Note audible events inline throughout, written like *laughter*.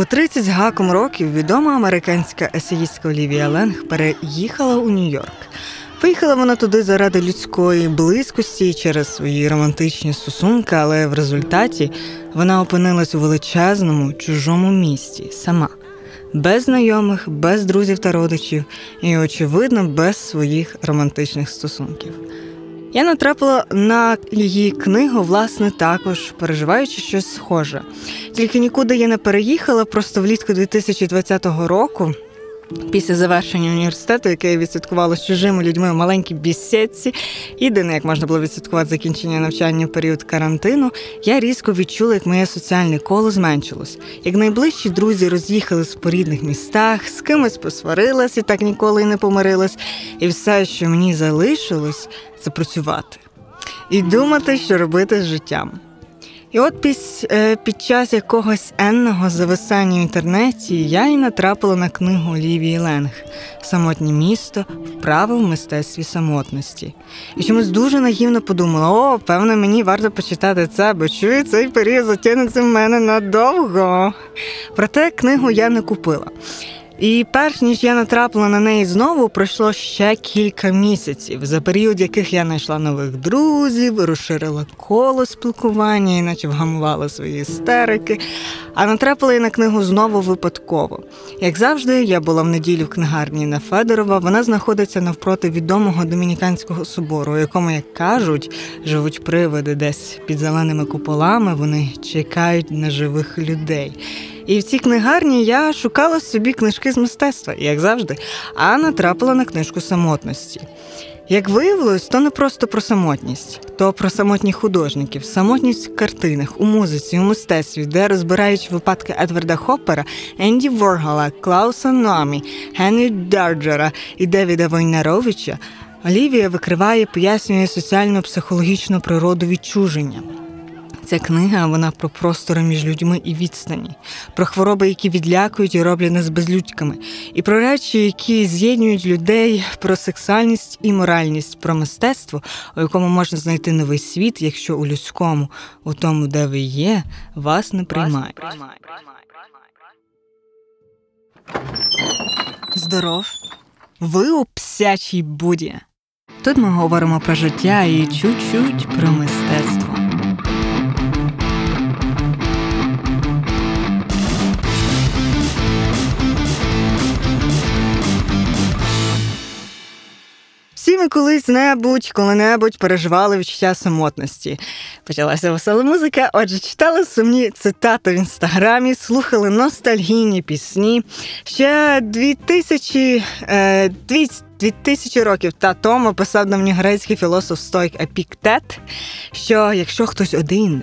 У 30 з гаком років відома американська есеїстка Олівія Ленг переїхала у Нью-Йорк. Поїхала вона туди заради людської близькості через свої романтичні стосунки, але в результаті вона опинилась у величезному чужому місті сама, без знайомих, без друзів та родичів і, очевидно, без своїх романтичних стосунків. Я натрапила на її книгу, власне, також переживаючи щось схоже. Тільки нікуди я не переїхала, просто влітку 2020 року. Після завершення університету, яке я відсвяткувала з чужими людьми в маленькій бісідці, єдине, як можна було відсвяткувати закінчення навчання в період карантину, я різко відчула, як моє соціальне коло зменшилось. Як найближчі друзі роз'їхались по рідних містах, з кимось посварилась і так ніколи й не помирилась. І все, що мені залишилось, це працювати і думати, що робити з життям. І от піс, е, під час якогось енного зависання в інтернеті я й натрапила на книгу Олівії Ленг Самотнє місто вправи в мистецтві самотності. І чомусь дуже наївно подумала: о, певно, мені варто почитати це, бо чую, цей період затягнеться в мене надовго. Проте книгу я не купила. І перш ніж я натрапила на неї знову, пройшло ще кілька місяців, за період яких я знайшла нових друзів, розширила коло спілкування, іначе вгамувала свої істерики. А натрапила я на книгу знову випадково. Як завжди, я була в неділю в книгарні на Федорова. Вона знаходиться навпроти відомого домініканського собору, у якому, як кажуть, живуть привиди десь під зеленими куполами. Вони чекають на живих людей. І в цій книгарні я шукала собі книжки з мистецтва, як завжди, а натрапила на книжку самотності. Як виявилось, то не просто про самотність, то про самотніх художників, самотність в картинах, у музиці, у мистецтві, де розбирають випадки Едварда Хоппера, Енді Воргала, Клауса Номі, Генрі Дарджера і Девіда Войнаровича, Олівія викриває, пояснює соціально-психологічну природу відчуження. Ця книга вона про простори між людьми і відстані, про хвороби, які відлякують і роблять нас безлюдьками, і про речі, які з'єднують людей, про сексуальність і моральність, про мистецтво, у якому можна знайти новий світ, якщо у людському, у тому, де ви є, вас не приймають. Здоров, ви у псячій буді. Тут ми говоримо про життя і чуть-чуть про мистецтво. Ми колись небудь, коли-небудь переживали відчуття самотності. Почалася весела музика, отже, читали сумні цитати в інстаграмі, слухали ностальгійні пісні. Ще 2000, е, 2000 років та тому писав давньогрецький філософ Стоїк Епіктет, що якщо хтось один,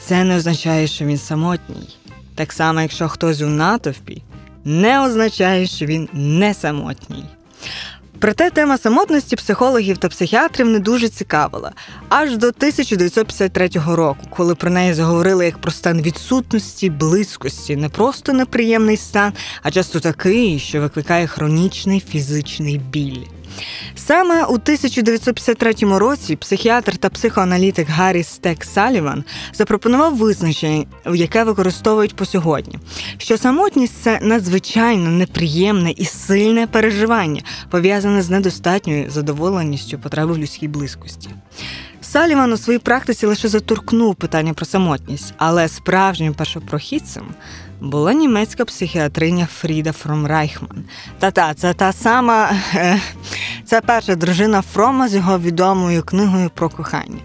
це не означає, що він самотній. Так само, якщо хтось у натовпі, не означає, що він не самотній. Проте тема самотності психологів та психіатрів не дуже цікавила аж до 1953 року, коли про неї заговорили як про стан відсутності, близькості, не просто неприємний стан, а часто такий, що викликає хронічний фізичний біль. Саме у 1953 році психіатр та психоаналітик Гаррі Стек Саліван запропонував визначення, яке використовують по сьогодні, що самотність це надзвичайно неприємне і сильне переживання, пов'язане з недостатньою задоволеністю потреби в людській близькості. Саліван у своїй практиці лише заторкнув питання про самотність, але справжнім першопрохідцем була німецька психіатриня Фріда Фром Райхман. Та-та, це та сама е, це перша дружина Фрома з його відомою книгою про кохання,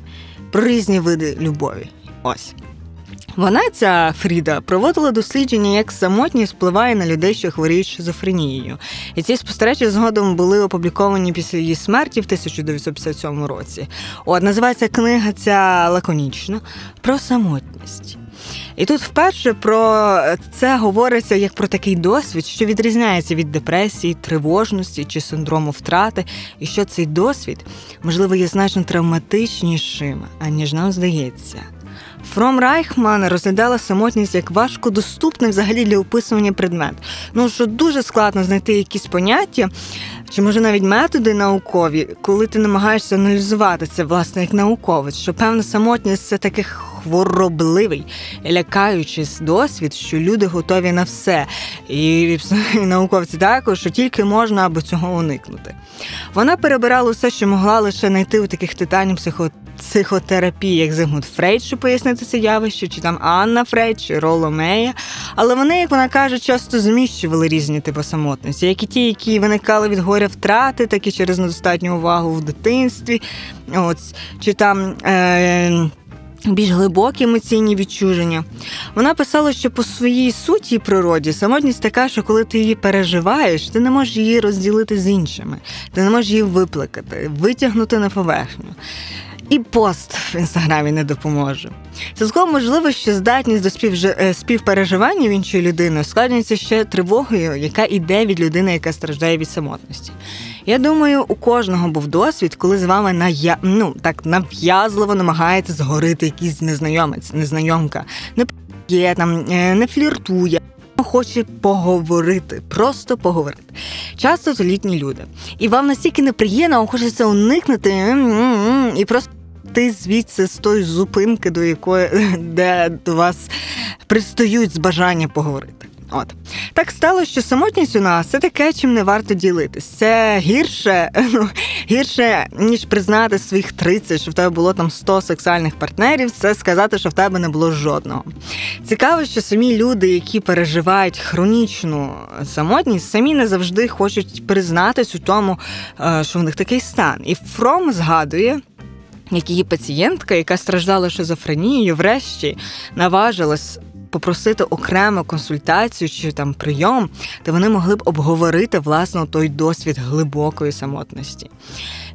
про різні види любові. Ось. Вона, ця Фріда, проводила дослідження, як самотність впливає на людей, що хворіють шизофренією. І ці спостереження згодом були опубліковані після її смерті в 1957 році. От називається книга ця лаконічно про самотність. І тут вперше про це говориться як про такий досвід, що відрізняється від депресії, тривожності чи синдрому втрати, і що цей досвід, можливо, є значно травматичнішим, аніж нам здається. Фром Райхман розглядала самотність як важкодоступний взагалі для описування предмет. Ну що дуже складно знайти якісь поняття, чи може навіть методи наукові, коли ти намагаєшся аналізувати це, власне, як науковець, що певна самотність це таке хворобливий, лякаючий досвід, що люди готові на все, і *laughs* науковці також, що тільки можна аби цього уникнути. Вона перебирала все, що могла лише знайти у таких титанів психо психотерапії, як Зигмунд Фрейд, щоб пояснити це явище, чи там Анна Фрейд, чи Роло Мея. Але вони, як вона каже, часто зміщували різні типи самотності, як і ті, які виникали від горя втрати, так і через недостатню увагу в дитинстві. От, Чи там. Е- більш глибокі емоційні відчуження. Вона писала, що по своїй суті і природі самотність така, що коли ти її переживаєш, ти не можеш її розділити з іншими, ти не можеш її виплакати, витягнути на поверхню. І пост в інстаграмі не допоможе. Цілком можливо, що здатність до. Е, співпереживання в іншої людини ускладнюється ще тривогою, яка йде від людини, яка страждає від самотності. Я думаю, у кожного був досвід, коли з вами ная... ну, так нав'язливо намагається згорити якийсь незнайомець, незнайомка, не є там, е, не фліртує. Хоче поговорити, просто поговорити. Часто це літні люди. І вам настільки неприємно, хочеться уникнути і просто ти звідси з тої зупинки, до якої *laughs* де до вас пристають з бажання поговорити. От так стало, що самотність у нас це таке, чим не варто ділитись. Це гірше, *laughs* ну гірше ніж признати своїх 30, що в тебе було там 100 сексуальних партнерів. Це сказати, що в тебе не було жодного. Цікаво, що самі люди, які переживають хронічну самотність, самі не завжди хочуть признатись у тому, е, що в них такий стан. І Фром згадує як її пацієнтка, яка страждала шизофренією, врешті наважилась попросити окрему консультацію чи там прийом, де вони могли б обговорити власне той досвід глибокої самотності.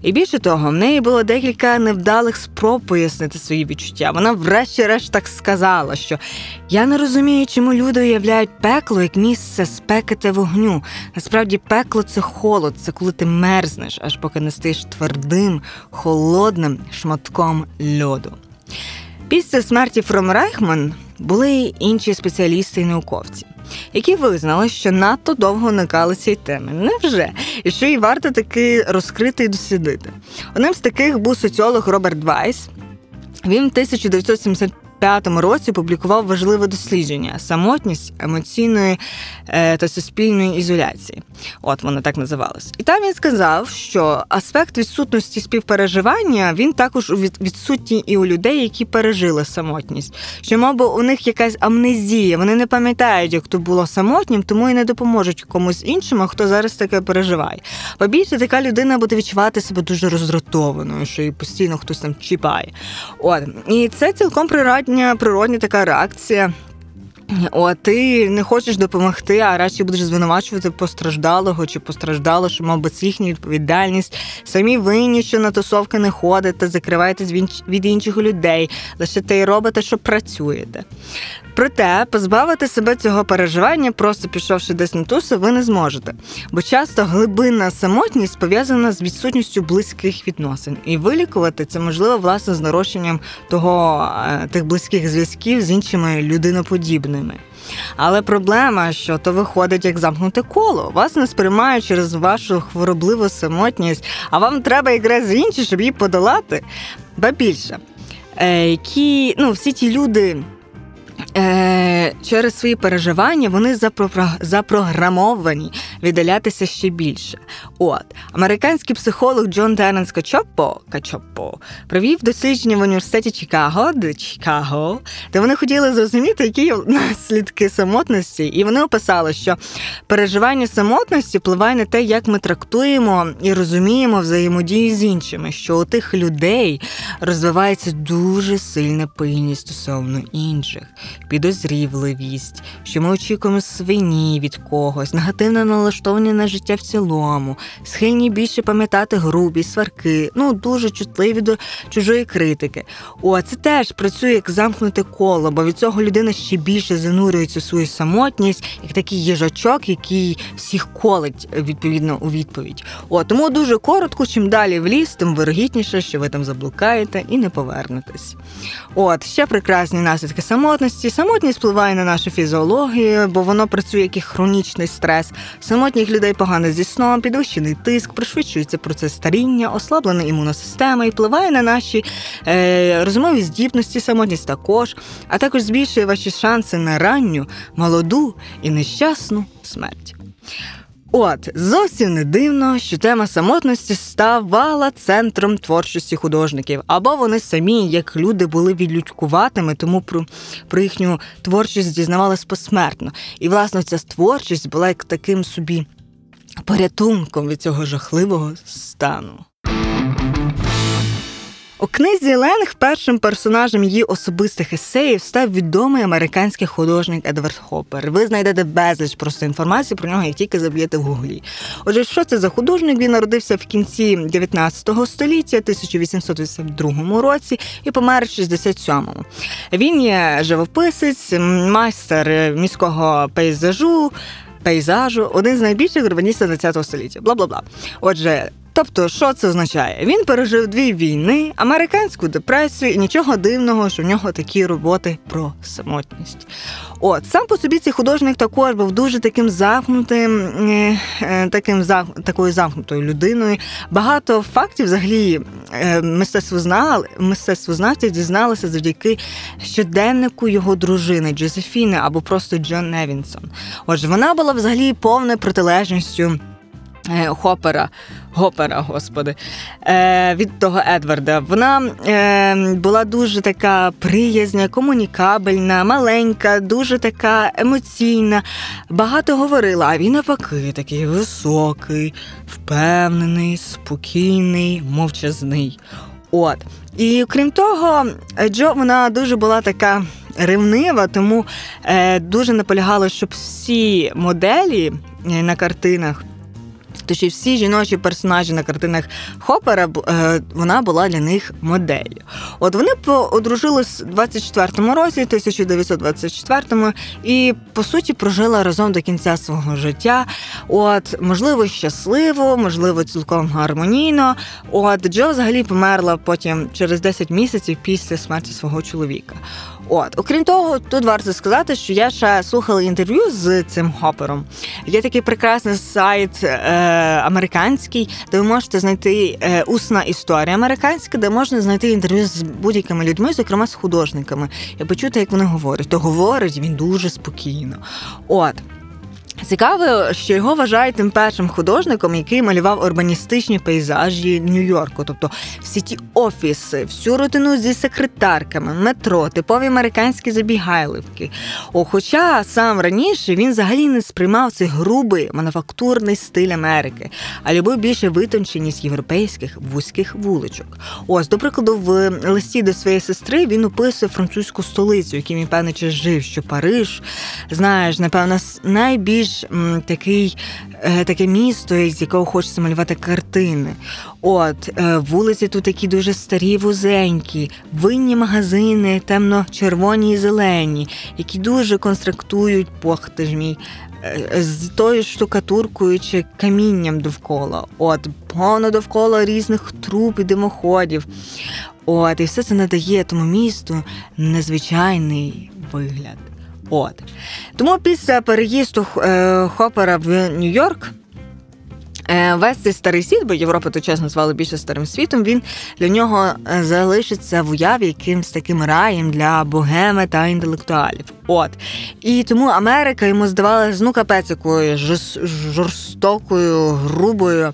І більше того, в неї було декілька невдалих спроб пояснити свої відчуття. Вона, врешті-решт, так сказала, що я не розумію, чому люди уявляють пекло як місце спеки та вогню. Насправді, пекло це холод, це коли ти мерзнеш, аж поки не стаєш твердим, холодним шматком льоду. Після смерті Фром Райхман були інші спеціалісти і науковці, які визнали, що надто довго уникали цієї теми. Невже? І що її варто таки розкрити і дослідити? Одним з таких був соціолог Роберт Вайс. Він в 1970 2005 році публікував важливе дослідження самотність емоційної е, та суспільної ізоляції. От воно так називалось. І там він сказав, що аспект відсутності співпереживання він також відсутній і у людей, які пережили самотність. Що, мабуть, у них якась амнезія, вони не пам'ятають, як то було самотнім, тому і не допоможуть комусь іншому, хто зараз таке переживає. Побільше така людина буде відчувати себе дуже роздратованою, що її постійно хтось там чіпає. От і це цілком природні природня, природня така реакція. О, ти не хочеш допомогти, а радше будеш звинувачувати постраждалого чи постраждало, що, мабуть, їхня відповідальність. Самі винні, що на тусовки не ходите, закриваєтесь від інших людей, лише те й робите, що працюєте. Проте позбавити себе цього переживання, просто пішовши десь на туси, ви не зможете. Бо часто глибинна самотність пов'язана з відсутністю близьких відносин. І вилікувати це можливо власне з нарощенням того е, тих близьких зв'язків з іншими людиноподібними. Але проблема, що то виходить як замкнуте коло. Вас не сприймають через вашу хворобливу самотність, а вам треба якраз інші, щоб її подолати. Ба більше, е, які ну всі ті люди е, через свої переживання вони запрограмовані віддалятися ще більше. От американський психолог Джон Теренс Качопо Качопо провів дослідження в університеті Чикаго, де Чикаго, де вони хотіли зрозуміти, які наслідки самотності, і вони описали, що переживання самотності впливає на те, як ми трактуємо і розуміємо взаємодію з іншими, що у тих людей розвивається дуже сильна пильність стосовно інших підозрівливість, що ми очікуємо свині від когось, негативно налаштовані на життя в цілому, схильні більше пам'ятати грубі, сварки, ну дуже чутливі до чужої критики. О, це теж працює як замкнуте коло, бо від цього людина ще більше занурюється у свою самотність, як такий їжачок, який всіх колить відповідно у відповідь. О, тому дуже коротко, чим далі в ліс, тим вирогідніше, що ви там заблукаєте і не повернетесь. От ще прекрасні наслідки самотності самотність впливає впливає на нашу фізіологію, бо воно працює як і хронічний стрес. Самотніх людей погано зі сном, підвищений тиск, пришвидшується процес старіння, ослаблена імунна система і впливає на наші е, розумові здібності, самотність також, а також збільшує ваші шанси на ранню, молоду і нещасну смерть. От зовсім не дивно, що тема самотності ставала центром творчості художників, або вони самі, як люди, були відлюдькуватими, тому про, про їхню творчість дізнавались посмертно. І власне ця творчість була як таким собі порятунком від цього жахливого стану. У книзі Ленг першим персонажем її особистих есеїв став відомий американський художник Едвард Хоппер. Ви знайдете безліч просто інформації про нього, як тільки заб'єте в гуглі. Отже, що це за художник? Він народився в кінці 19 століття, 1882 році, і помер в 67-му. Він є живописець, майстер міського пейзажу. Пейзажу один з найбільших урбаністів ХХ століття. Бла бла бла. Отже, Тобто, що це означає? Він пережив дві війни, американську депресію, і нічого дивного, що в нього такі роботи про самотність. От сам по собі цей художник також був дуже таким замкнутим, е, е, таким такою замкнутою людиною. Багато фактів взагалі е, мистецтвознали, мистецтвознавці дізналися завдяки щоденнику його дружини Джозефіни або просто Джон Невінсон. Отже, вона була взагалі повною протилежністю. Хопера, Гопера, господи, е, від того Едварда. Вона е, була дуже така приязня, комунікабельна, маленька, дуже така емоційна, багато говорила, а він навпаки такий високий, впевнений, спокійний, мовчазний. От. І крім того, Джо вона дуже була така ревнива, тому е, дуже наполягала, щоб всі моделі на картинах. Тож і всі жіночі персонажі на картинах Хопера е, вона була для них моделлю. От вони одружились у 24-му році, 1924-му, і по суті прожили разом до кінця свого життя. От, можливо, щасливо, можливо, цілком гармонійно. От Джо взагалі померла потім через 10 місяців після смерті свого чоловіка. От, окрім того, тут варто сказати, що я ще слухала інтерв'ю з цим хопером. Є такий прекрасний сайт е, американський, де ви можете знайти е, усна історія американська, де можна знайти інтерв'ю з будь-якими людьми, зокрема з художниками, і почути, як вони говорять. То говорить він дуже спокійно. От. Цікаво, що його вважають тим першим художником, який малював урбаністичні пейзажі Нью-Йорку, тобто всі ті офіси, всю рутину зі секретарками, метро, типові американські забігайливки. О, Хоча сам раніше він взагалі не сприймав цей грубий мануфактурний стиль Америки, а любив більше витонченість європейських вузьких вуличок. Ось, до прикладу, в листі до своєї сестри він описує французьку столицю, яким він час жив, що Париж, знаєш, напевно, найбільш більш такий, е, таке місто, з якого хочеться малювати картини. От е, вулиці тут такі дуже старі, вузенькі, винні магазини, темно-червоні і зелені, які дуже конструктують похти ж мій. Е, з тою штукатуркою чи камінням довкола, от повно довкола різних труб і димоходів. От, і все це надає тому місту незвичайний вигляд. От. Тому після переїзду е, Хопера в Нью-Йорк. Е, весь цей старий світ, бо Європа то чесно звали більше старим світом. Він для нього е, залишиться в уяві якимсь таким раєм для богеми та інтелектуалів. От і тому Америка йому здавалася ну капець якою жорстокою, грубою.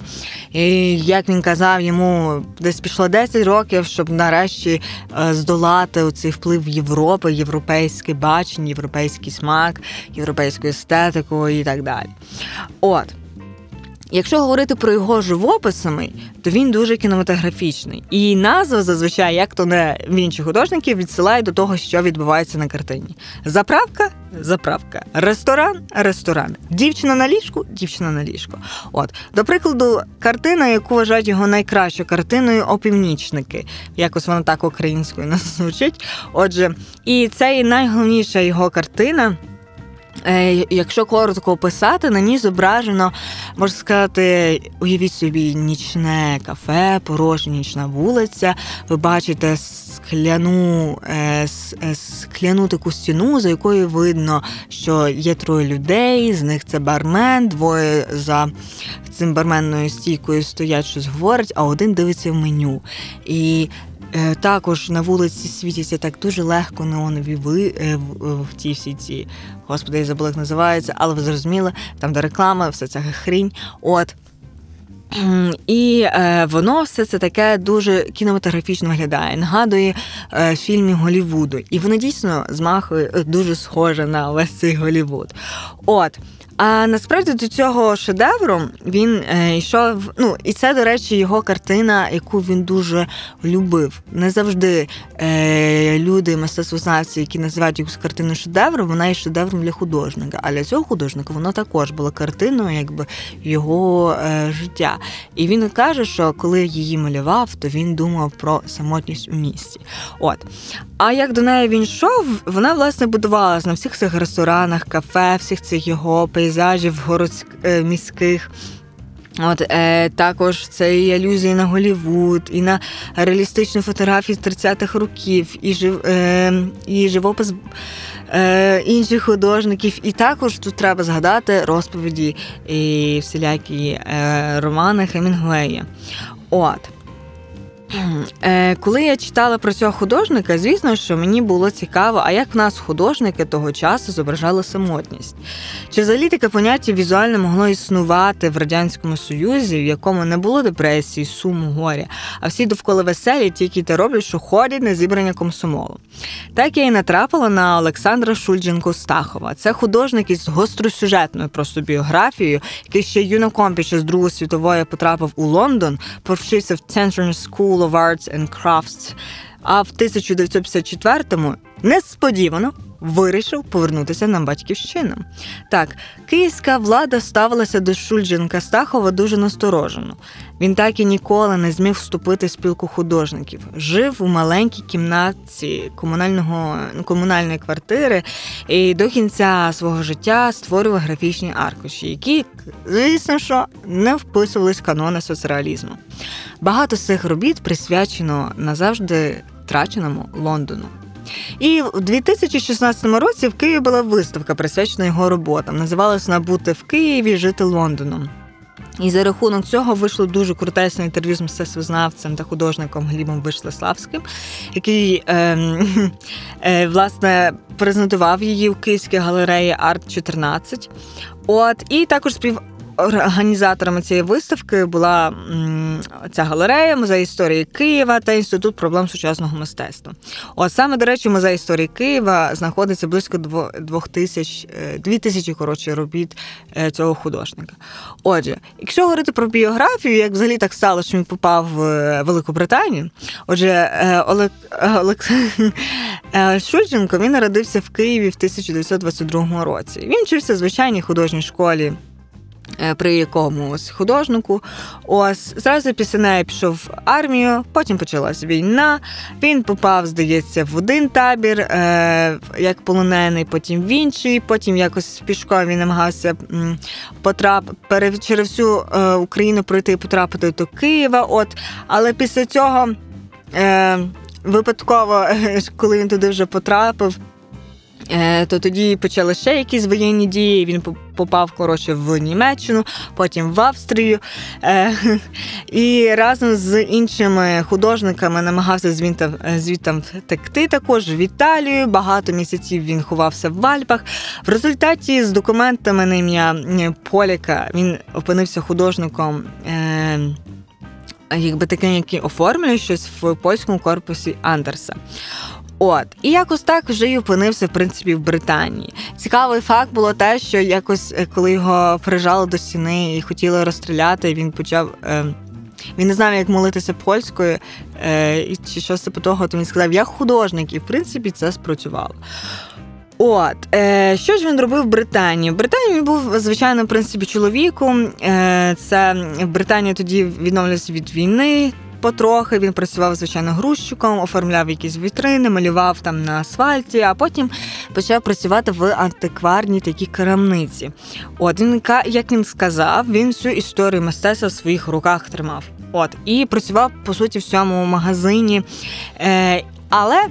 І як він казав, йому десь пішло 10 років, щоб нарешті е, здолати цей вплив Європи, європейське бачення, європейський смак, європейську естетику і так далі. От. Якщо говорити про його живописами, то він дуже кінематографічний. І назва зазвичай, як то не в інших художників, відсилає до того, що відбувається на картині. Заправка заправка, ресторан, ресторан, дівчина на ліжку, дівчина на ліжку. От, до прикладу, картина, яку вважають його найкращою картиною опівнічники. Якось вона так українською нас *laughs* звучить. Отже, і це і найголовніша його картина. Е, якщо коротко описати, на ній зображено, можна сказати, уявіть собі нічне кафе, порожня нічна вулиця. Ви бачите скляну е, скляну таку стіну, за якою видно, що є троє людей. З них це бармен, двоє за цим барменною стійкою стоять, щось говорять, а один дивиться в меню. І Е, також на вулиці світяться так дуже легко неонові ви е, в ті всі ці господи, я забула, як називається, але ви зрозуміли, там де реклама, все ця хрінь. От. *clears throat* І е, воно все це таке дуже кінематографічно виглядає. Нагадує е, фільмі Голівуду. І воно дійсно змахує дуже схоже на весь цей Голівуд. От. А насправді до цього шедевру він е, йшов. Ну і це, до речі, його картина, яку він дуже любив. Не завжди е, люди, мистецтвознавці, які називають якусь картину шедевром, вона є шедевром для художника. А для цього художника воно також була картиною, якби його е, життя. І він каже, що коли її малював, то він думав про самотність у місті. От. А як до неї він йшов, вона власне будувалась на всіх цих ресторанах, кафе, всіх цих його пейзажів городських е, міських. От е, також це і алюзії на Голівуд, і на реалістичні фотографії з 30-х років, і жив, е, і живопис е, інших художників. І також тут треба згадати розповіді і всілякі е, романи Хемінгуея. От. Е, коли я читала про цього художника, звісно, що мені було цікаво, а як в нас художники того часу зображали самотність. Чи взагалі таке поняття візуально могло існувати в Радянському Союзі, в якому не було депресії, суму, горя, а всі довкола веселі, тільки те роблять, що ходять на зібрання комсомолу. Так я і натрапила на Олександра Шульдженко Стахова. Це художник із гостросюжетною просто біографією, який ще юнаком під час Другої світової потрапив у Лондон, повчився в Central School of Arts and Crafts, а в 1954-му несподівано вирішив повернутися на батьківщину. Так, київська влада ставилася до Шульдженка Стахова дуже насторожено. Він так і ніколи не зміг вступити в спілку художників. Жив у маленькій кімнатці комунального комунальної квартири і до кінця свого життя створював графічні аркуші, які, звісно, що не вписувались в канони соцреалізму. Багато з цих робіт присвячено назавжди втраченому Лондону. І в 2016 році в Києві була виставка, присвячена його роботам. Називалась вона Бути в Києві, жити Лондоном. І за рахунок цього вийшло дуже крутесне інтерв'ю з мистецтвознавцем та художником Глібом Вишлеславським, який е, *laughs* е, власне презентував її в Київській галереї Арт 14. От і також спів Організаторами цієї виставки була ця галерея, музей історії Києва та інститут проблем сучасного мистецтва. От саме, до речі, музей історії Києва знаходиться близько двох тисяч е, дві тисячі коротше робіт е, цього художника. Отже, якщо говорити про біографію, як взагалі так стало, що він попав в е, Велику Британію. Отже, Олег Олег *laughs* Шульченко він народився в Києві в 1922 році. Він вчився в звичайній художній школі. Е, при якомусь художнику. Ось зразу після неї пішов в армію, потім почалась війна. Він попав, здається, в один табір, е, як полонений, потім в інший, потім якось пішком він намагався потрап... через всю е, Україну пройти і потрапити до Києва. От, Але після цього випадково, *laughs* коли він туди вже потрапив. То тоді почали ще якісь воєнні дії. Він попав коротше в Німеччину, потім в Австрію. Е, і разом з іншими художниками намагався звідти звідти втекти також в Італію. Багато місяців він ховався в Альпах. В результаті з документами на ім'я Поліка він опинився художником. Е, якби таким, який оформлює щось в польському корпусі Андерса. От, і якось так вже й опинився в принципі в Британії. Цікавий факт було те, що якось е, коли його прижали до стіни і хотіли розстріляти, він почав. Е, він не знав, як молитися польською, е, чи щось типу того, то він сказав, я художник, і в принципі це спрацювало. От, е, що ж він робив в Британії? В Британії він був, звичайно, в принципі, чоловіком. Е, Це Британія тоді відновлювалася від війни, потрохи. Він працював звичайно грузчиком, оформляв якісь вітрини, малював там на асфальті, а потім почав працювати в антикварній такій крамниці. От він як він сказав, він всю історію мистецтва в своїх руках тримав. От і працював по суті в цьому магазині. Е, Але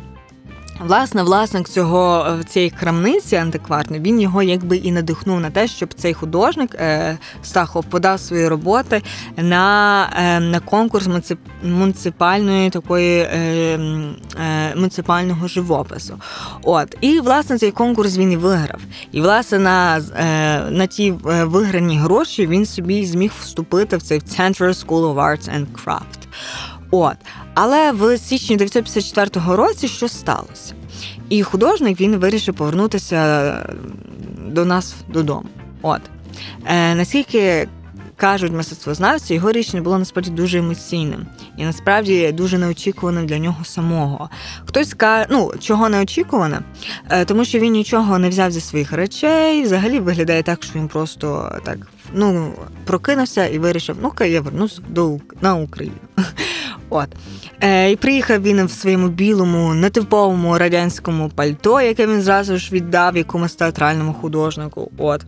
Власне, власник цього е, цієї крамниці антикварної, він його якби і надихнув на те, щоб цей художник е, Стахов подав свої роботи на е, на конкурс муніципальної такої муніципального живопису. От і власне цей конкурс він і виграв. І власне на на ті виграні гроші він собі зміг вступити в цей Central School of Arts and Craft. От. Але в січні 1954 році що сталося? І художник він вирішив повернутися до нас додому. От. Е, Наскільки кажуть мистецтвознавці, його рішення було насправді дуже емоційним і насправді дуже неочікуваним для нього самого. Хтось скаже, ну чого неочікуване, е, тому що він нічого не взяв зі своїх речей, взагалі виглядає так, що він просто так ну прокинувся і вирішив, ну-ка я вернусь до на Україну. *laughs* От. Е, І приїхав він в своєму білому, нетиповому радянському пальто, яке він зразу ж віддав якомусь театральному художнику. От.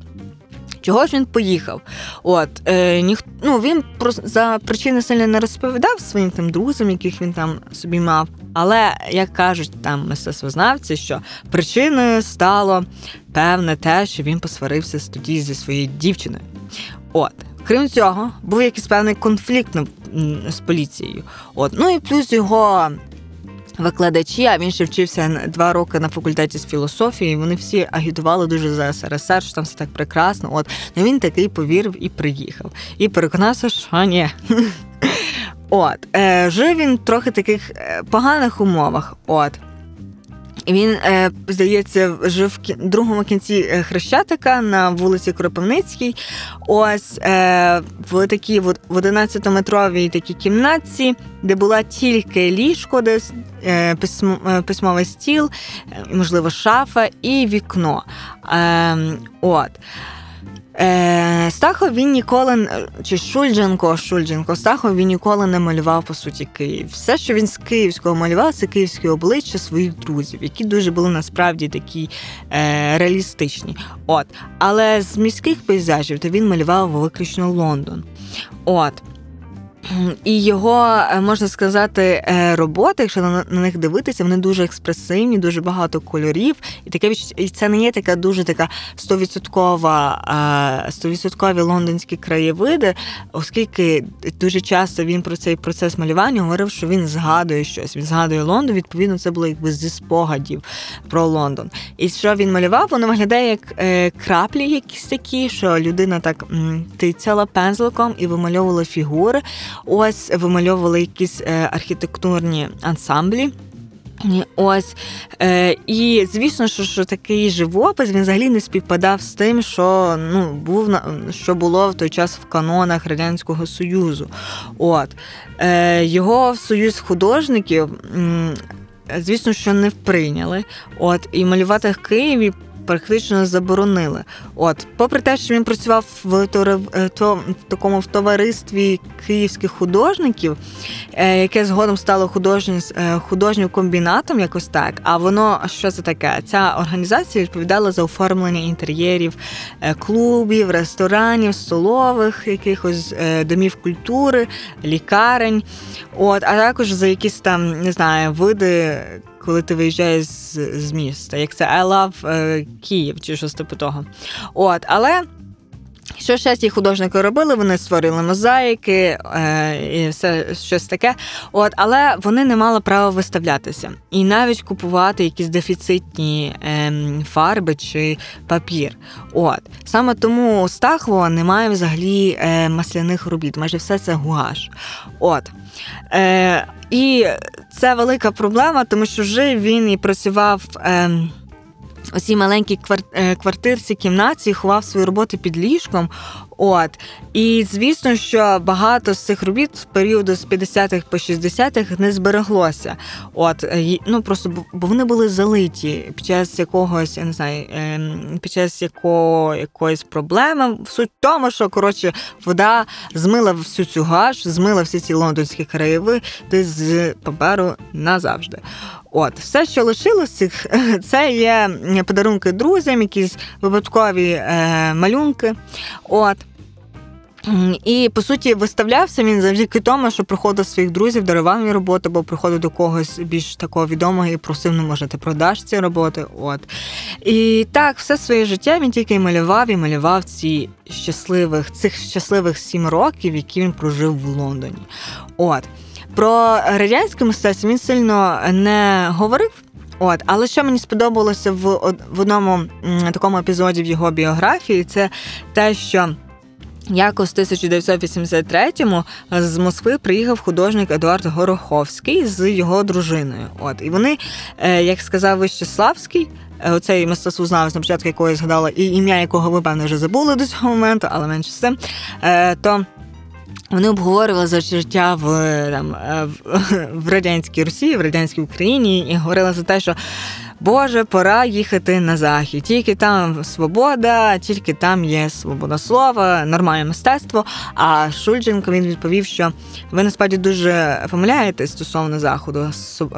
Чого ж він поїхав? От е, ніх, ну, він про за причини сильно не розповідав своїм там друзям, яких він там собі мав. Але як кажуть там мистецтвознавці, що причиною стало певне те, що він посварився тоді зі своєю дівчиною. От Крім цього, був якийсь певний конфлікт з поліцією. От. Ну і плюс його викладачі, а він ще вчився два роки на факультеті з філософії. Вони всі агітували дуже за СРСР, що там все так прекрасно. От ну він такий повірив і приїхав. І переконався, що ні. *laughs* От, е, жив він трохи таких е, поганих умовах. От. Він, е, здається, жив в другому кінці е, Хрещатика на вулиці Кропивницькій. Ось е, в такій в 11-метровій такій кімнатці, де була тільки ліжко, десь письмовий стіл, можливо, шафа і вікно. Ем, от. Е, Стахов він ніколи чи Шульдженко, Шульдженко, Стахов він ніколи не малював по суті Київ. Все, що він з Київського малював, це київські обличчя своїх друзів, які дуже були насправді такі е, реалістичні. От, але з міських пейзажів то він малював виключно Лондон. От. І його, е, можна сказати, е, роботи, якщо на них дивитися, вони дуже експресивні, дуже багато кольорів. І таке і це не є така дуже така стовідсоткова, е, стовідсоткові лондонські краєвиди, оскільки дуже часто він про цей процес малювання говорив, що він згадує щось. Він згадує Лондон. Відповідно, це було якби зі спогадів про Лондон. І що він малював, воно виглядає як краплі, якісь такі, що людина так тицяла пензликом і вимальовувала фігури. Ось вимальовували якісь е, архітектурні ансамблі. Ось е, і звісно, що що такий живопис він взагалі не співпадав з тим, що ну був що було в той час в канонах радянського союзу. От е, його союз художників. Звісно, що не вприйняли. От і малювати в Києві практично заборонили. От, попри те, що він працював в е, то, в такому в товаристві київських художників, е, яке згодом стало художнім е, художнім комбінатом, якось так. А воно що це таке? Ця організація відповідала за оформлення інтер'єрів клубів, ресторанів, столових, якихось домів культури, лікарень. От, а також за якісь там не знаю види коли ти виїжджаєш з, з міста, як це I love е, Київ чи щось типу того. От, але. Що ще ті художники робили? Вони створили мозаїки е, і все щось таке. От, але вони не мали права виставлятися і навіть купувати якісь дефіцитні е, фарби чи папір. От саме тому у Стахова немає взагалі е, масляних робіт. Майже все це гуаш. От. Е, І це велика проблема, тому що жив він і працював. Е, цій маленькій е, квартирці кімнаті ховав свої роботи під ліжком. От і звісно, що багато з цих робіт з періоду з 50-х по 60-х не збереглося. От ну просто бо вони були залиті під час якогось, я не знаю, ем, під час якого якоїсь проблеми. Суть в тому, що коротше вода змила всю цю гаш, змила всі ці лондонські краєви з паперу назавжди. От, все, що лишилося, *laughs* це є подарунки друзям, якісь випадкові е, малюнки. От. І по суті виставлявся він завдяки тому, що приходив своїх друзів, дарував їм роботу, бо приходив до когось більш такого відомого і просив, ну може, ти продаш ці роботи. От і так, все своє життя він тільки малював і малював ці щасливих цих щасливих сім років, які він прожив в Лондоні. От про радянське мистецтво він сильно не говорив. От, але що мені сподобалося в в одному такому епізоді в його біографії, це те, що. Якось в 1983-му з Москви приїхав художник Едуард Гороховський з його дружиною. От і вони, е, як сказав Вищеславський, е, оцей мистецтвознавець, на початку якої згадала, і ім'я якого ви певно вже забули до цього моменту, але менше все, е, то. Вони обговорювали за життя в там *laughs* в радянській Росії, в радянській Україні, і говорили за те, що Боже, пора їхати на захід. Тільки там свобода, тільки там є свобода слова, нормальне мистецтво. А Шульдженко він відповів, що ви насправді дуже помиляєтесь стосовно заходу.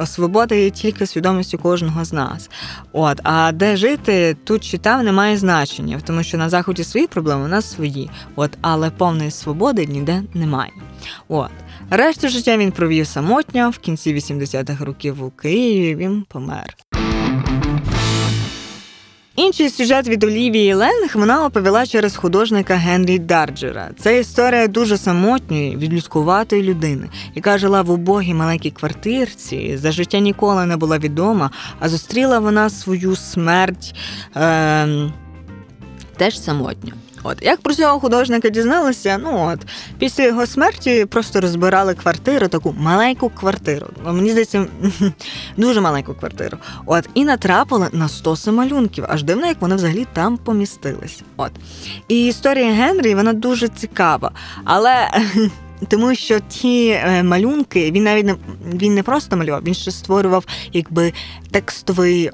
Свобода є тільки свідомістю кожного з нас. От, а де жити тут чи там немає значення, тому що на заході свої проблеми, у нас свої. От, але повної свободи ніде немає. От. Решту життя він провів самотньо в кінці 80-х років у Києві. Він помер. Інший сюжет від Олівії Ленг вона оповіла через художника Генрі Дарджера. Це історія дуже самотньої, відлюдкуватої людини, яка жила в убогій маленькій квартирці, за життя ніколи не була відома, а зустріла вона свою смерть е- теж самотньо. От як про цього художника дізналися, ну от після його смерті просто розбирали квартиру, таку маленьку квартиру. Ну, мені здається, *laughs* дуже маленьку квартиру. От і натрапили на 100 малюнків. Аж дивно, як вони взагалі там помістились. От і історія Генрі вона дуже цікава, але *laughs* тому що ті е, малюнки він навіть не він не просто малював, він ще створював якби текстовий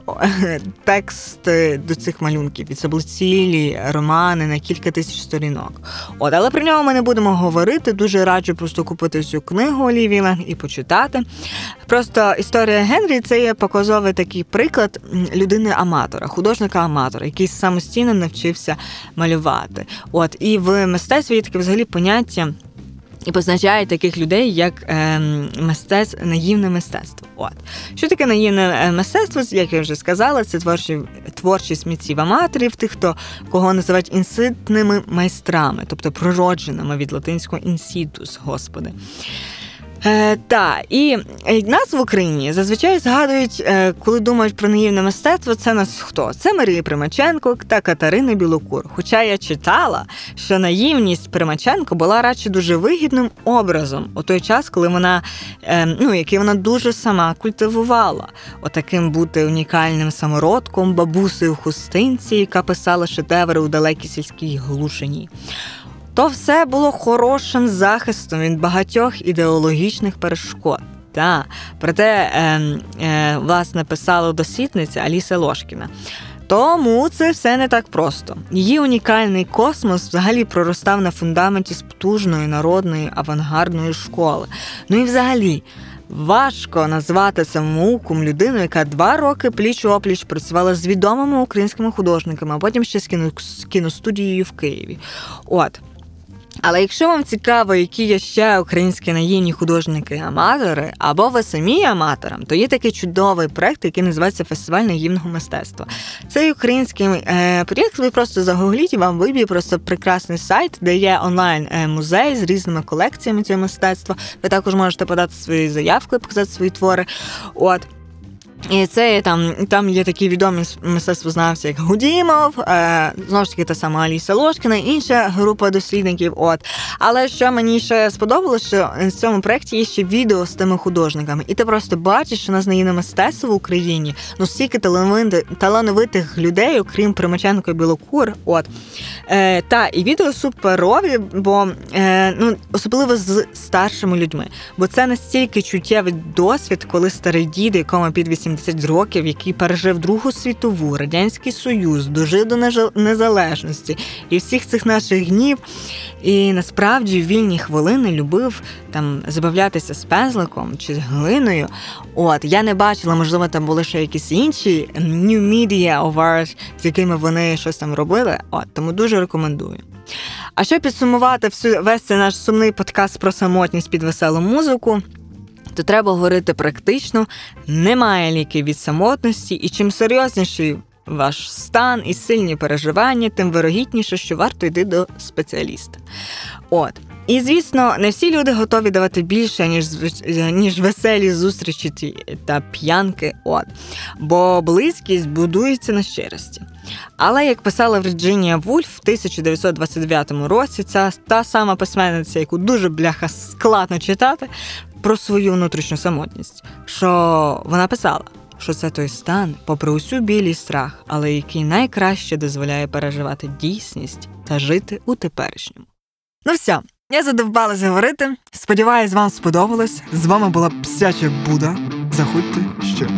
текст до цих малюнків. І це були цілі романи на кілька тисяч сторінок. От, але про нього ми не будемо говорити. Дуже раджу просто купити цю книгу Оліві Ленг і почитати. Просто історія Генрі це є показовий такий приклад людини-аматора, художника-аматора, який самостійно навчився малювати. От і в мистецтві є таке взагалі поняття. І позначає таких людей як е, мистецтво, наївне мистецтво. От що таке наївне е, мистецтво? Як я вже сказала, це творчі творчість митців аматорів, тих, хто кого називають інситними майстрами, тобто прородженими від латинського інсітус, господи. Е, Та і е, нас в Україні зазвичай згадують, е, коли думають про наївне мистецтво. Це нас хто? Це Марія Примаченко та Катерина Білокур. Хоча я читала, що наївність Примаченко була радше дуже вигідним образом у той час, коли вона е, ну який вона дуже сама культивувала, отаким бути унікальним самородком, бабусею хустинці, яка писала шедеври у далекій сільській глушині то все було хорошим захистом від багатьох ідеологічних перешкод. Та проте е, е, власне писала дослідниця Аліса Лошкіна. Тому це все не так просто. Її унікальний космос взагалі проростав на фундаменті з потужної народної авангардної школи. Ну і взагалі. Важко назвати самоуком людину, яка два роки пліч опліч працювала з відомими українськими художниками, а потім ще з кіностудією в Києві. От. Але якщо вам цікаво, які є ще українські наївні художники-аматори, або ви самі аматорам, то є такий чудовий проект, який називається Фестиваль наївного мистецтва. Цей український е, проєкт, ви просто загугліть і вам виб'є просто прекрасний сайт, де є онлайн е, з різними колекціями цього мистецтва. Ви також можете подати свої заявки, показати свої твори. От. І це там там є такі відомі мистецтвознавці, як Гудімов, е, знову ж таки та сама Аліса Лошкіна, інша група дослідників. От але що мені ще сподобалося, що в цьому проєкті є ще відео з тими художниками, і ти просто бачиш, що нас знає мистецтво в Україні, ну стільки талановитих людей, окрім Примаченко і Білокур. От Е, Та і відео суперові, бо е, ну особливо з старшими людьми, бо це настільки чуттєвий досвід, коли старий дід, якому під 80, 70 років, який пережив Другу світову, Радянський Союз, дожив до незалежності і всіх цих наших днів. І насправді вільні хвилини любив там забавлятися з пензликом чи з глиною. От я не бачила, можливо, там були ще якісь інші new media of з якими вони щось там робили. От тому дуже рекомендую. А щоб підсумувати всю весь цей наш сумний подкаст про самотність під веселу музику. То треба говорити практично, немає ліків від самотності, і чим серйозніший ваш стан і сильні переживання, тим вирогідніше, що варто йти до спеціаліста. От. І звісно, не всі люди готові давати більше, ніж ніж веселі зустрічі та п'янки. От. Бо близькість будується на щирості. Але як писала Вірджинія Вульф в 1929 році, ця та сама письменниця, яку дуже бляха складно читати, про свою внутрішню самотність, що вона писала, що це той стан, попри усю білі страх, але який найкраще дозволяє переживати дійсність та жити у теперішньому. Ну все, я задовбалась говорити. Сподіваюсь, вам сподобалось. З вами була псяча Буда. Заходьте ще.